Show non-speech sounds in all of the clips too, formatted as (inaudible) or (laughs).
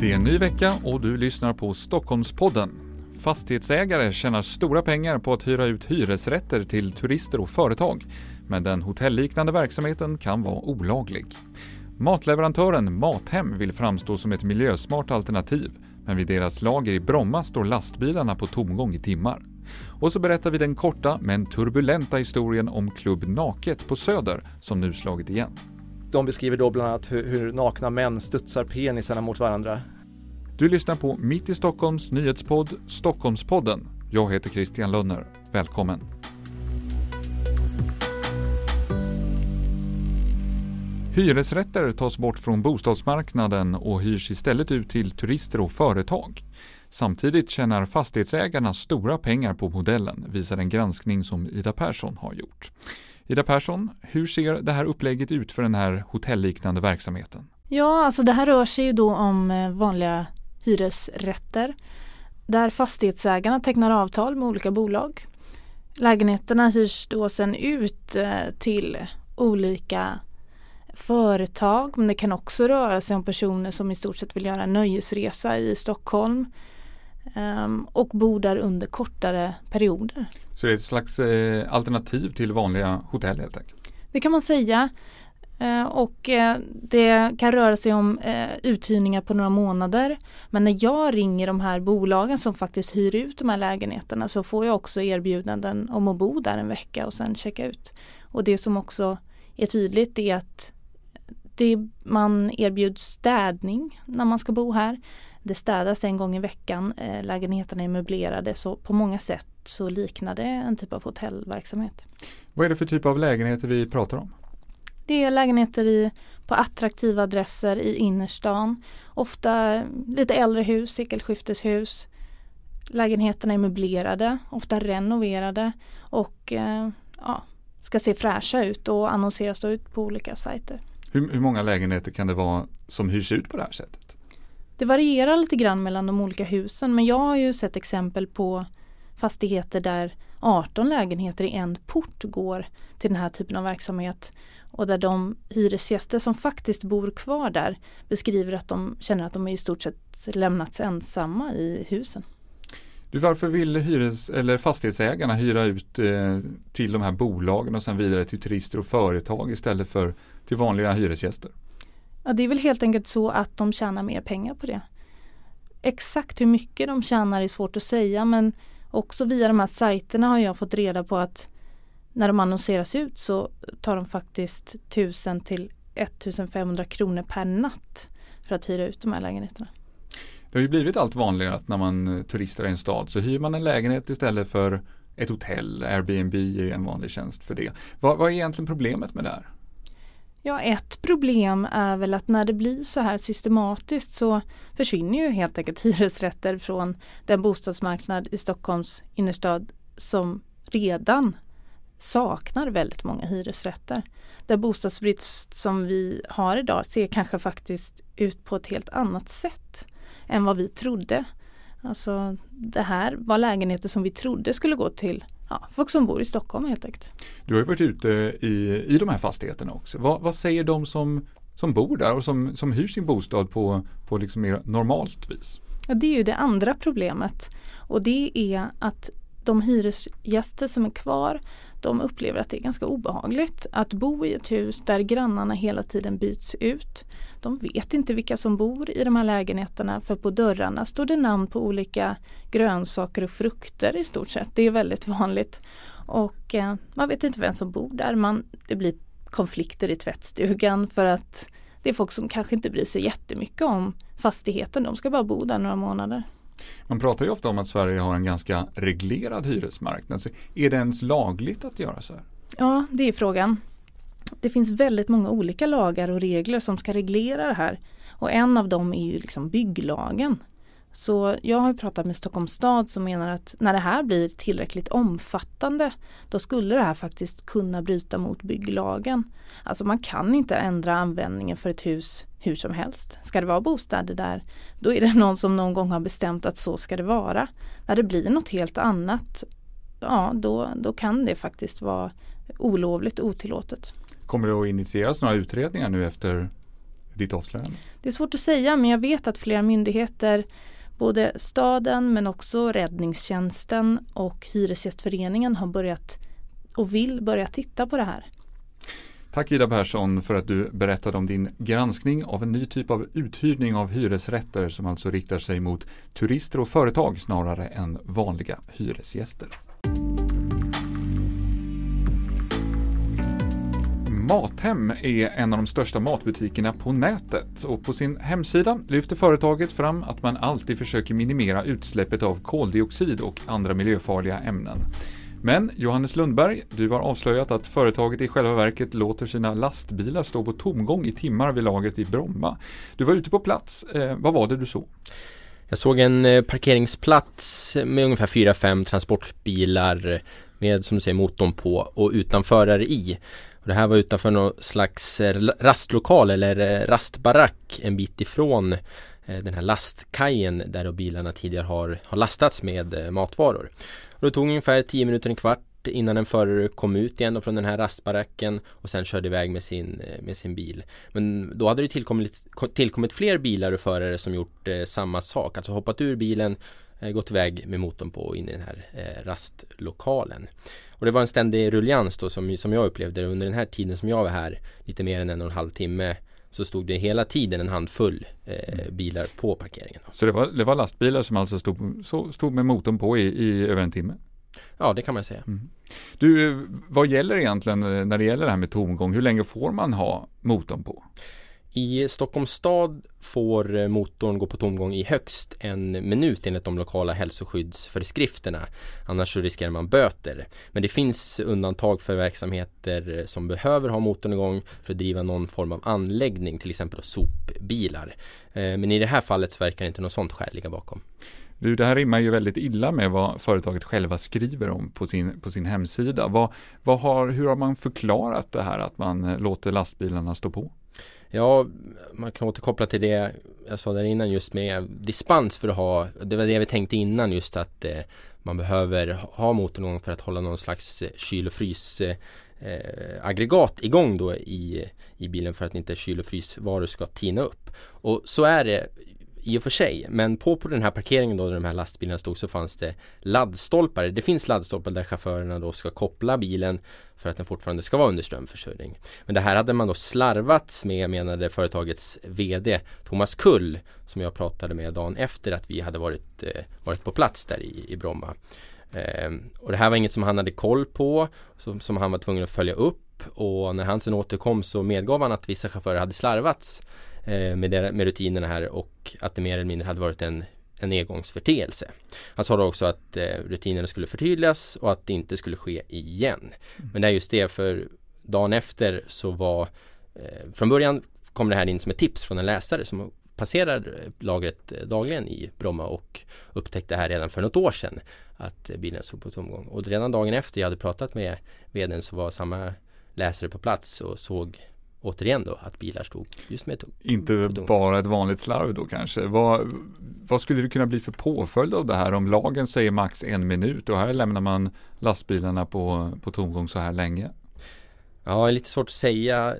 Det är en ny vecka och du lyssnar på Stockholmspodden. Fastighetsägare tjänar stora pengar på att hyra ut hyresrätter till turister och företag, men den hotellliknande verksamheten kan vara olaglig. Matleverantören Mathem vill framstå som ett miljösmart alternativ, men vid deras lager i Bromma står lastbilarna på tomgång i timmar. Och så berättar vi den korta men turbulenta historien om Klubb Naket på Söder som nu slagit igen. De beskriver då bland annat hur, hur nakna män studsar penisarna mot varandra. Du lyssnar på Mitt i Stockholms nyhetspodd Stockholmspodden. Jag heter Christian Lönner. Välkommen! Hyresrätter tas bort från bostadsmarknaden och hyrs istället ut till turister och företag. Samtidigt tjänar fastighetsägarna stora pengar på modellen, visar en granskning som Ida Persson har gjort. Ida Persson, hur ser det här upplägget ut för den här hotellliknande verksamheten? Ja, alltså det här rör sig ju då om eh, vanliga hyresrätter där fastighetsägarna tecknar avtal med olika bolag. Lägenheterna hyrs då sen ut eh, till olika företag men det kan också röra sig om personer som i stort sett vill göra en nöjesresa i Stockholm ehm, och bor där under kortare perioder. Så det är ett slags eh, alternativ till vanliga hotell helt enkelt? Det kan man säga. Eh, och eh, det kan röra sig om eh, uthyrningar på några månader. Men när jag ringer de här bolagen som faktiskt hyr ut de här lägenheterna så får jag också erbjudanden om att bo där en vecka och sen checka ut. Och det som också är tydligt är att det, man erbjuds städning när man ska bo här. Det städas en gång i veckan, lägenheterna är möblerade så på många sätt så liknar det en typ av hotellverksamhet. Vad är det för typ av lägenheter vi pratar om? Det är lägenheter i, på attraktiva adresser i innerstan. Ofta lite äldre hus, sekelskifteshus. Lägenheterna är möblerade, ofta renoverade och eh, ja, ska se fräscha ut och annonseras ut på olika sajter. Hur, hur många lägenheter kan det vara som hyrs ut på det här sättet? Det varierar lite grann mellan de olika husen men jag har ju sett exempel på fastigheter där 18 lägenheter i en port går till den här typen av verksamhet och där de hyresgäster som faktiskt bor kvar där beskriver att de känner att de i stort sett lämnats ensamma i husen. Du, varför vill hyres eller fastighetsägarna hyra ut eh, till de här bolagen och sen vidare till turister och företag istället för till vanliga hyresgäster? Ja, det är väl helt enkelt så att de tjänar mer pengar på det. Exakt hur mycket de tjänar är svårt att säga men också via de här sajterna har jag fått reda på att när de annonseras ut så tar de faktiskt 1000 till 1500 kronor per natt för att hyra ut de här lägenheterna. Det har ju blivit allt vanligare att när man turistar i en stad så hyr man en lägenhet istället för ett hotell. Airbnb är en vanlig tjänst för det. Vad, vad är egentligen problemet med det här? Ja, ett problem är väl att när det blir så här systematiskt så försvinner ju helt enkelt (laughs) hyresrätter från den bostadsmarknad i Stockholms innerstad som redan saknar väldigt många hyresrätter. Den bostadsbrist som vi har idag ser kanske faktiskt ut på ett helt annat sätt än vad vi trodde. Alltså det här var lägenheter som vi trodde skulle gå till ja, folk som bor i Stockholm helt enkelt. Du har ju varit ute i, i de här fastigheterna också. Vad, vad säger de som, som bor där och som, som hyr sin bostad på, på liksom mer normalt vis? Ja, det är ju det andra problemet och det är att de hyresgäster som är kvar de upplever att det är ganska obehagligt att bo i ett hus där grannarna hela tiden byts ut. De vet inte vilka som bor i de här lägenheterna för på dörrarna står det namn på olika grönsaker och frukter i stort sett. Det är väldigt vanligt. Och eh, man vet inte vem som bor där. Man, det blir konflikter i tvättstugan för att det är folk som kanske inte bryr sig jättemycket om fastigheten. De ska bara bo där några månader. Man pratar ju ofta om att Sverige har en ganska reglerad hyresmarknad. Så är det ens lagligt att göra så här? Ja, det är frågan. Det finns väldigt många olika lagar och regler som ska reglera det här. Och en av dem är ju liksom bygglagen. Så jag har pratat med Stockholms stad som menar att när det här blir tillräckligt omfattande då skulle det här faktiskt kunna bryta mot bygglagen. Alltså man kan inte ändra användningen för ett hus hur som helst. Ska det vara bostäder där då är det (laughs) någon som någon gång har bestämt att så ska det vara. När det blir något helt annat ja då, då kan det faktiskt vara olovligt och otillåtet. Kommer det att initieras några utredningar nu efter ditt avslöjande? Det är svårt att säga men jag vet att flera myndigheter både staden men också räddningstjänsten och Hyresgästföreningen har börjat och vill börja titta på det här. Tack Ida Persson för att du berättade om din granskning av en ny typ av uthyrning av hyresrätter som alltså riktar sig mot turister och företag snarare än vanliga hyresgäster. Mathem är en av de största matbutikerna på nätet och på sin hemsida lyfter företaget fram att man alltid försöker minimera utsläppet av koldioxid och andra miljöfarliga ämnen. Men Johannes Lundberg, du har avslöjat att företaget i själva verket låter sina lastbilar stå på tomgång i timmar vid lagret i Bromma. Du var ute på plats, eh, vad var det du såg? Jag såg en eh, parkeringsplats med ungefär 4-5 transportbilar med som du säger motorn på och utan förare i. Och det här var utanför någon slags eh, rastlokal eller eh, rastbarack en bit ifrån eh, den här lastkajen där då bilarna tidigare har, har lastats med matvaror. Och det tog ungefär 10 minuter, en kvart innan en förare kom ut igen från den här rastbaracken och sen körde iväg med sin, med sin bil. Men då hade det tillkommit, tillkommit fler bilar och förare som gjort eh, samma sak, alltså hoppat ur bilen gått iväg med motorn på och in i den här eh, rastlokalen. Och det var en ständig rullians då som, som jag upplevde det under den här tiden som jag var här, lite mer än en och en halv timme så stod det hela tiden en handfull eh, mm. bilar på parkeringen. Så det var, det var lastbilar som alltså stod, så, stod med motorn på i, i över en timme? Ja, det kan man säga. Mm. Du, vad gäller egentligen eh, när det gäller det här med tomgång? Hur länge får man ha motorn på? I Stockholms stad får eh, motorn gå på tomgång i högst en minut enligt de lokala hälsoskyddsföreskrifterna. Annars så riskerar man böter. Men det finns undantag för verksamheter som behöver ha motorn igång för att driva någon form av anläggning, till exempel sopbilar. Eh, men i det här fallet så verkar inte något sånt skäl ligga bakom. Du, det här rimmar ju väldigt illa med vad företaget själva skriver om på sin, på sin hemsida. Vad, vad har, hur har man förklarat det här att man eh, låter lastbilarna stå på? Ja, man kan återkoppla till det jag sa där innan just med dispens för att ha, det var det vi tänkte innan just att eh, man behöver ha motorn igång för att hålla någon slags eh, kyl och frys eh, eh, aggregat igång då i, i bilen för att inte kyl och frysvaror ska tina upp. Och så är det i och för sig. Men på, på den här parkeringen då där de här lastbilarna stod så fanns det laddstolpar. Det finns laddstolpar där chaufförerna då ska koppla bilen för att den fortfarande ska vara under strömförsörjning. Men det här hade man då slarvats med menade företagets VD Thomas Kull som jag pratade med dagen efter att vi hade varit, eh, varit på plats där i, i Bromma. Eh, och det här var inget som han hade koll på, som, som han var tvungen att följa upp och när han sen återkom så medgav han att vissa chaufförer hade slarvats Eh, med, med rutinerna här och att det mer eller mindre hade varit en, en engångsförteelse. Han sa då också att eh, rutinerna skulle förtydligas och att det inte skulle ske igen. Mm. Men det är just det för dagen efter så var eh, från början kom det här in som ett tips från en läsare som passerar lagret eh, dagligen i Bromma och upptäckte det här redan för något år sedan att bilen stod på tomgång. Och redan dagen efter jag hade pratat med vdn så var samma läsare på plats och såg återigen då att bilar stod just med tog. Inte bara ett vanligt slarv då kanske. Vad, vad skulle det kunna bli för påföljd av det här om lagen säger max en minut och här lämnar man lastbilarna på, på tomgång så här länge? Ja, det är lite svårt att säga.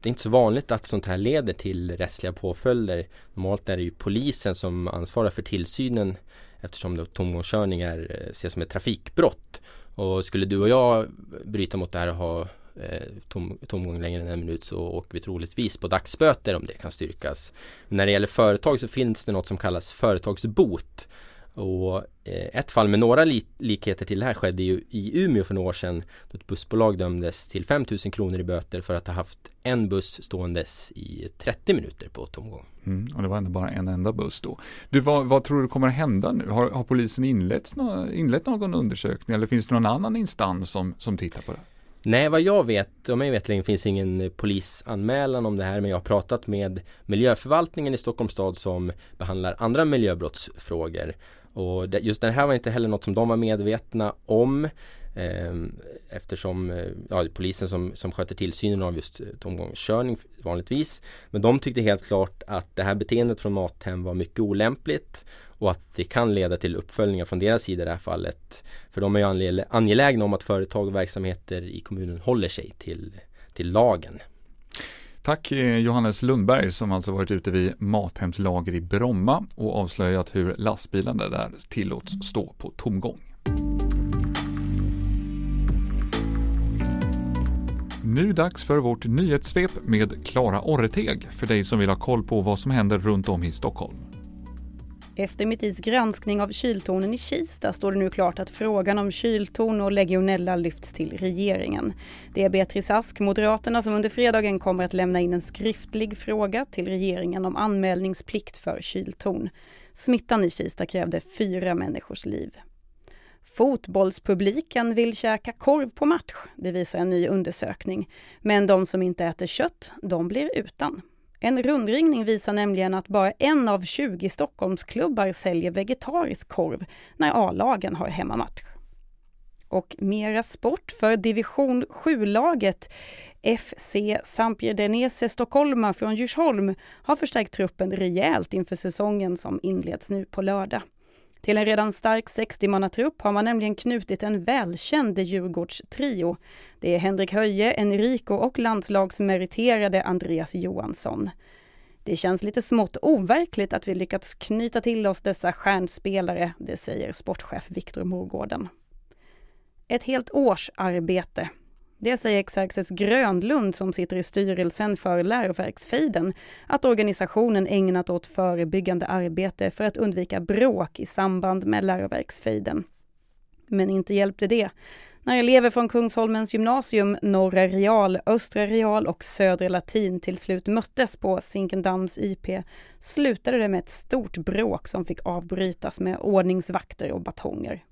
Det är inte så vanligt att sånt här leder till rättsliga påföljder. Normalt är det ju polisen som ansvarar för tillsynen eftersom då tomgångskörning är, eh, ses som ett trafikbrott. Och skulle du och jag bryta mot det här och ha Eh, tom, tomgång längre än en minut så åker vi troligtvis på dagsböter om det kan styrkas. Men när det gäller företag så finns det något som kallas företagsbot. Och eh, ett fall med några likheter till det här skedde ju i Umeå för några år sedan då ett bussbolag dömdes till 5 000 kronor i böter för att ha haft en buss ståendes i 30 minuter på tomgång. Mm, och det var ändå bara en enda buss då. Du, vad, vad tror du kommer att hända nu? Har, har polisen inlett, inlett någon undersökning eller finns det någon annan instans som, som tittar på det? Nej, vad jag vet, om mig vet finns ingen polisanmälan om det här men jag har pratat med miljöförvaltningen i Stockholms stad som behandlar andra miljöbrottsfrågor. Och just det här var inte heller något som de var medvetna om ehm, eftersom ja, det är polisen som, som sköter tillsynen av just tomgångskörning vanligtvis. Men de tyckte helt klart att det här beteendet från Mathem var mycket olämpligt och att det kan leda till uppföljningar från deras sida i det här fallet. För de är ju angelägna om att företag och verksamheter i kommunen håller sig till, till lagen. Tack eh, Johannes Lundberg som alltså varit ute vid Mathems lager i Bromma och avslöjat hur lastbilarna där tillåts stå på tomgång. Nu dags för vårt nyhetssvep med Klara Orreteg för dig som vill ha koll på vad som händer runt om i Stockholm. Efter Mittis granskning av kyltornen i Kista står det nu klart att frågan om kyltorn och legionella lyfts till regeringen. Det är Beatrice Ask, Moderaterna, som under fredagen kommer att lämna in en skriftlig fråga till regeringen om anmälningsplikt för kyltorn. Smittan i Kista krävde fyra människors liv. Fotbollspubliken vill käka korv på match, det visar en ny undersökning. Men de som inte äter kött, de blir utan. En rundringning visar nämligen att bara en av 20 Stockholmsklubbar säljer vegetarisk korv när A-lagen har hemmamatch. Och mera sport för division 7-laget FC Sampierdenese Stockholma från Djursholm har förstärkt truppen rejält inför säsongen som inleds nu på lördag. Till en redan stark 60-mannatrupp har man nämligen knutit en välkänd Djurgårdstrio. Det är Henrik Höje, Enrico och landslagsmeriterade Andreas Johansson. Det känns lite smått overkligt att vi lyckats knyta till oss dessa stjärnspelare, det säger sportchef Viktor Morgården. Ett helt års arbete det säger Xerxes Grönlund som sitter i styrelsen för Läroverksfejden att organisationen ägnat åt förebyggande arbete för att undvika bråk i samband med Läroverksfejden. Men inte hjälpte det. När elever från Kungsholmens gymnasium, Norra Real, Östra Real och Södra Latin till slut möttes på Zinkendams IP slutade det med ett stort bråk som fick avbrytas med ordningsvakter och batonger.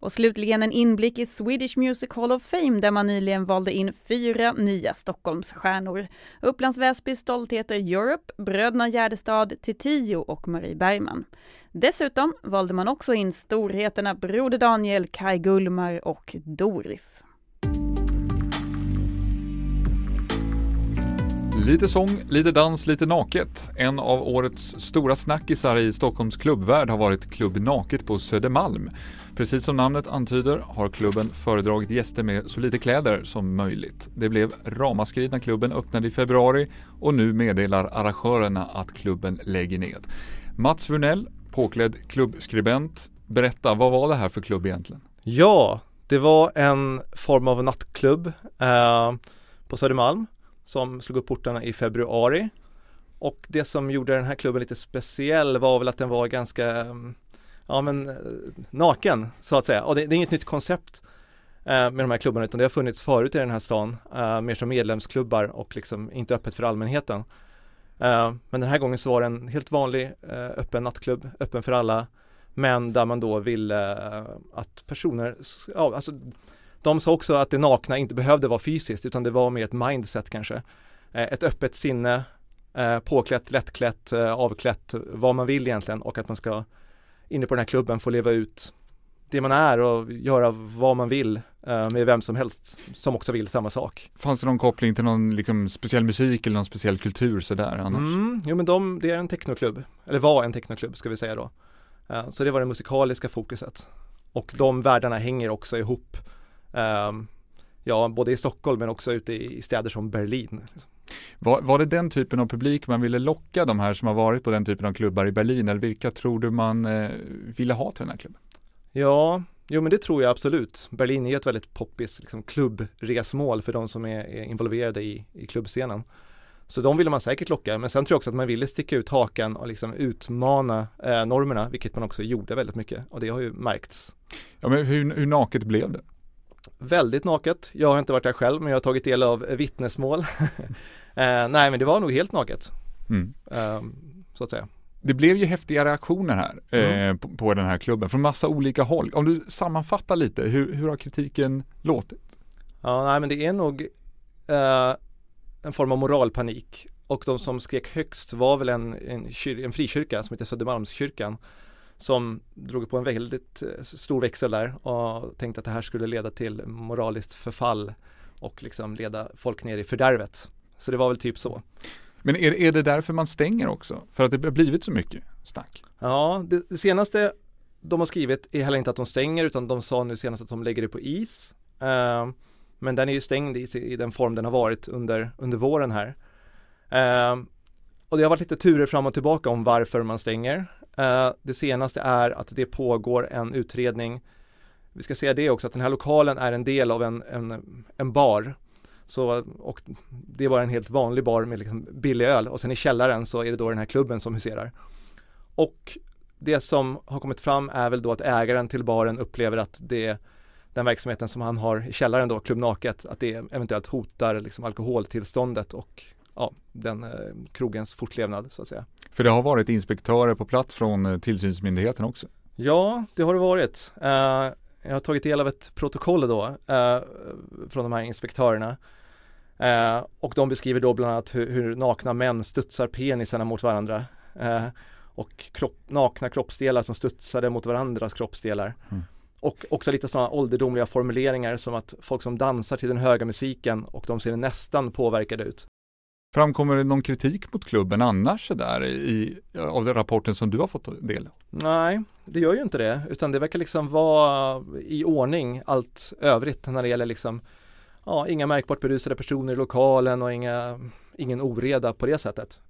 Och slutligen en inblick i Swedish Music Hall of Fame där man nyligen valde in fyra nya Stockholmsstjärnor. Upplands Väsbys stoltheter Europe, bröderna Gärdestad, Titio och Marie Bergman. Dessutom valde man också in storheterna Broder Daniel, Kai Gullmar och Doris. Lite sång, lite dans, lite naket. En av årets stora snackisar i Stockholms klubbvärld har varit Klubb Naket på Södermalm. Precis som namnet antyder har klubben föredragit gäster med så lite kläder som möjligt. Det blev ramaskri när klubben öppnade i februari och nu meddelar arrangörerna att klubben lägger ned. Mats Wurnell, påklädd klubbskribent, berätta, vad var det här för klubb egentligen? Ja, det var en form av nattklubb eh, på Södermalm som slog upp portarna i februari. Och det som gjorde den här klubben lite speciell var väl att den var ganska mm, ja men eh, naken så att säga. Och det, det är inget nytt koncept eh, med de här klubbarna utan det har funnits förut i den här stan, eh, mer som medlemsklubbar och liksom inte öppet för allmänheten. Eh, men den här gången så var det en helt vanlig eh, öppen nattklubb, öppen för alla, men där man då ville eh, att personer, ja alltså de sa också att det nakna inte behövde vara fysiskt utan det var mer ett mindset kanske. Ett öppet sinne, påklätt, lättklätt, avklätt, vad man vill egentligen och att man ska inne på den här klubben få leva ut det man är och göra vad man vill eh, med vem som helst som också vill samma sak. Fanns det någon koppling till någon liksom, speciell musik eller någon speciell kultur sådär annars? Mm, jo men de, det är en technoklubb, eller var en technoklubb ska vi säga då. Så det var det musikaliska fokuset. Och de världarna hänger också ihop. Uh, ja, både i Stockholm men också ute i, i städer som Berlin. Var, var det den typen av publik man ville locka de här som har varit på den typen av klubbar i Berlin eller vilka tror du man eh, ville ha till den här klubben? Ja, jo men det tror jag absolut. Berlin är ett väldigt poppis liksom, klubbresmål för de som är, är involverade i, i klubbscenen. Så de ville man säkert locka, men sen tror jag också att man ville sticka ut hakan och liksom utmana eh, normerna, vilket man också gjorde väldigt mycket och det har ju märkts. Ja, men hur, hur naket blev det? Väldigt naket. Jag har inte varit där själv, men jag har tagit del av vittnesmål. (laughs) Eh, nej men det var nog helt naket. Mm. Eh, så att säga. Det blev ju häftiga reaktioner här mm. eh, på, på, den här klubben från massa olika håll. Om du sammanfattar lite, hur, hur har kritiken låtit? Ja, nej men det är nog eh, en form av moralpanik och de som skrek högst var väl en, en, en frikyrka som heter Södermalmskyrkan som drog på en väldigt eh, stor växel där och tänkte att det här skulle leda till moraliskt förfall och liksom leda folk ner i fördärvet. Så det var väl typ så. Men är, är det därför man stänger också? För att det har blivit så mycket snack? Ja, det, det senaste de har skrivit är heller inte att de stänger utan de sa nu senast att de lägger det på is. Uh, men den är ju stängd i, i, den form den har varit under, under våren här. Eh, och det har varit lite turer fram och tillbaka om varför man stänger. Eh, det senaste är att det pågår en utredning. Vi ska säga det också att den här lokalen är en del av en, en, en bar. Så, och det var en helt vanlig bar med liksom billig öl och sen i källaren så är det då den här klubben som huserar. Och det som har kommit fram är väl då att ägaren till baren upplever att det den verksamheten som han har i källaren då, Klubb Naket, att det eventuellt hotar liksom alkoholtillståndet och ja, den eh, krogens fortlevnad så att säga. För det har varit inspektörer på plats från eh, tillsynsmyndigheten också? Ja, det har det varit. Uh, jag har tagit del av ett protokoll då uh, från de här inspektörerna. Uh, och de beskriver då bland annat hur, hur nakna män studsar penisarna mot varandra. och kropp, nakna kroppsdelar som studsade mot varandras kroppsdelar. Mm. Och också lite sådana ålderdomliga formuleringar som att folk som dansar till den höga musiken och de ser nästan påverkade ut. Framkommer det någon kritik mot klubben annars där i, av den rapporten som du har fått del av? Nej, det gör ju inte det, utan det verkar liksom vara i ordning allt övrigt när det gäller liksom ja, inga märkbart berusade personer i lokalen och inga, ingen oreda på det sättet.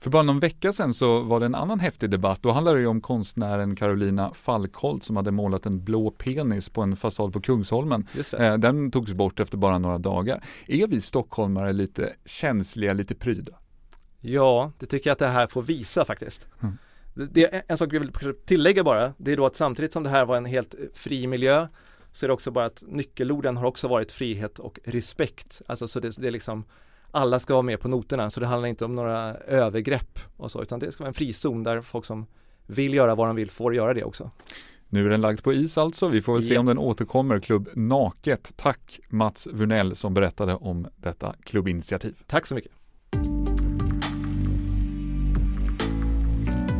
För bara någon vecka sedan så var det en annan häftig debatt. Då handlade det om konstnären Carolina Falkholt som hade målat en blå penis på en fasad på Kungsholmen. Eh, den togs bort efter bara några dagar. Är vi stockholmare lite känsliga, lite pryda? Ja, det tycker jag att det här får visa faktiskt. Mm. Det en sak vi vill tillägga bara, det är då att samtidigt som det här var en helt fri miljö så är det också bara att nyckelorden har också varit frihet och respekt. Alltså så det, det är liksom alla ska vara med på noterna så det handlar inte om några övergrepp och så utan det ska vara en frizon där folk som vill göra vad de vill får göra det också. Nu är den lagd på is alltså. Vi får väl se om den återkommer. Klubb Naket. Tack Mats Vunell som berättade om detta klubbinitiativ. Tack så mycket.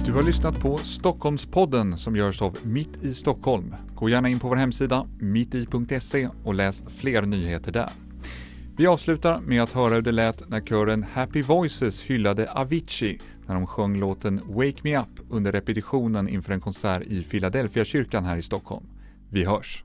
Du har lyssnat på Stockholmspodden som görs av Mitt i Stockholm. Gå gärna in på vår hemsida mitti.se och läs fler nyheter där. Vi avslutar med att höra hur det lät när kören Happy Voices hyllade Avicii när de sjöng låten Wake Me Up under repetitionen inför en konsert i Philadelphia kyrkan här i Stockholm. Vi hörs!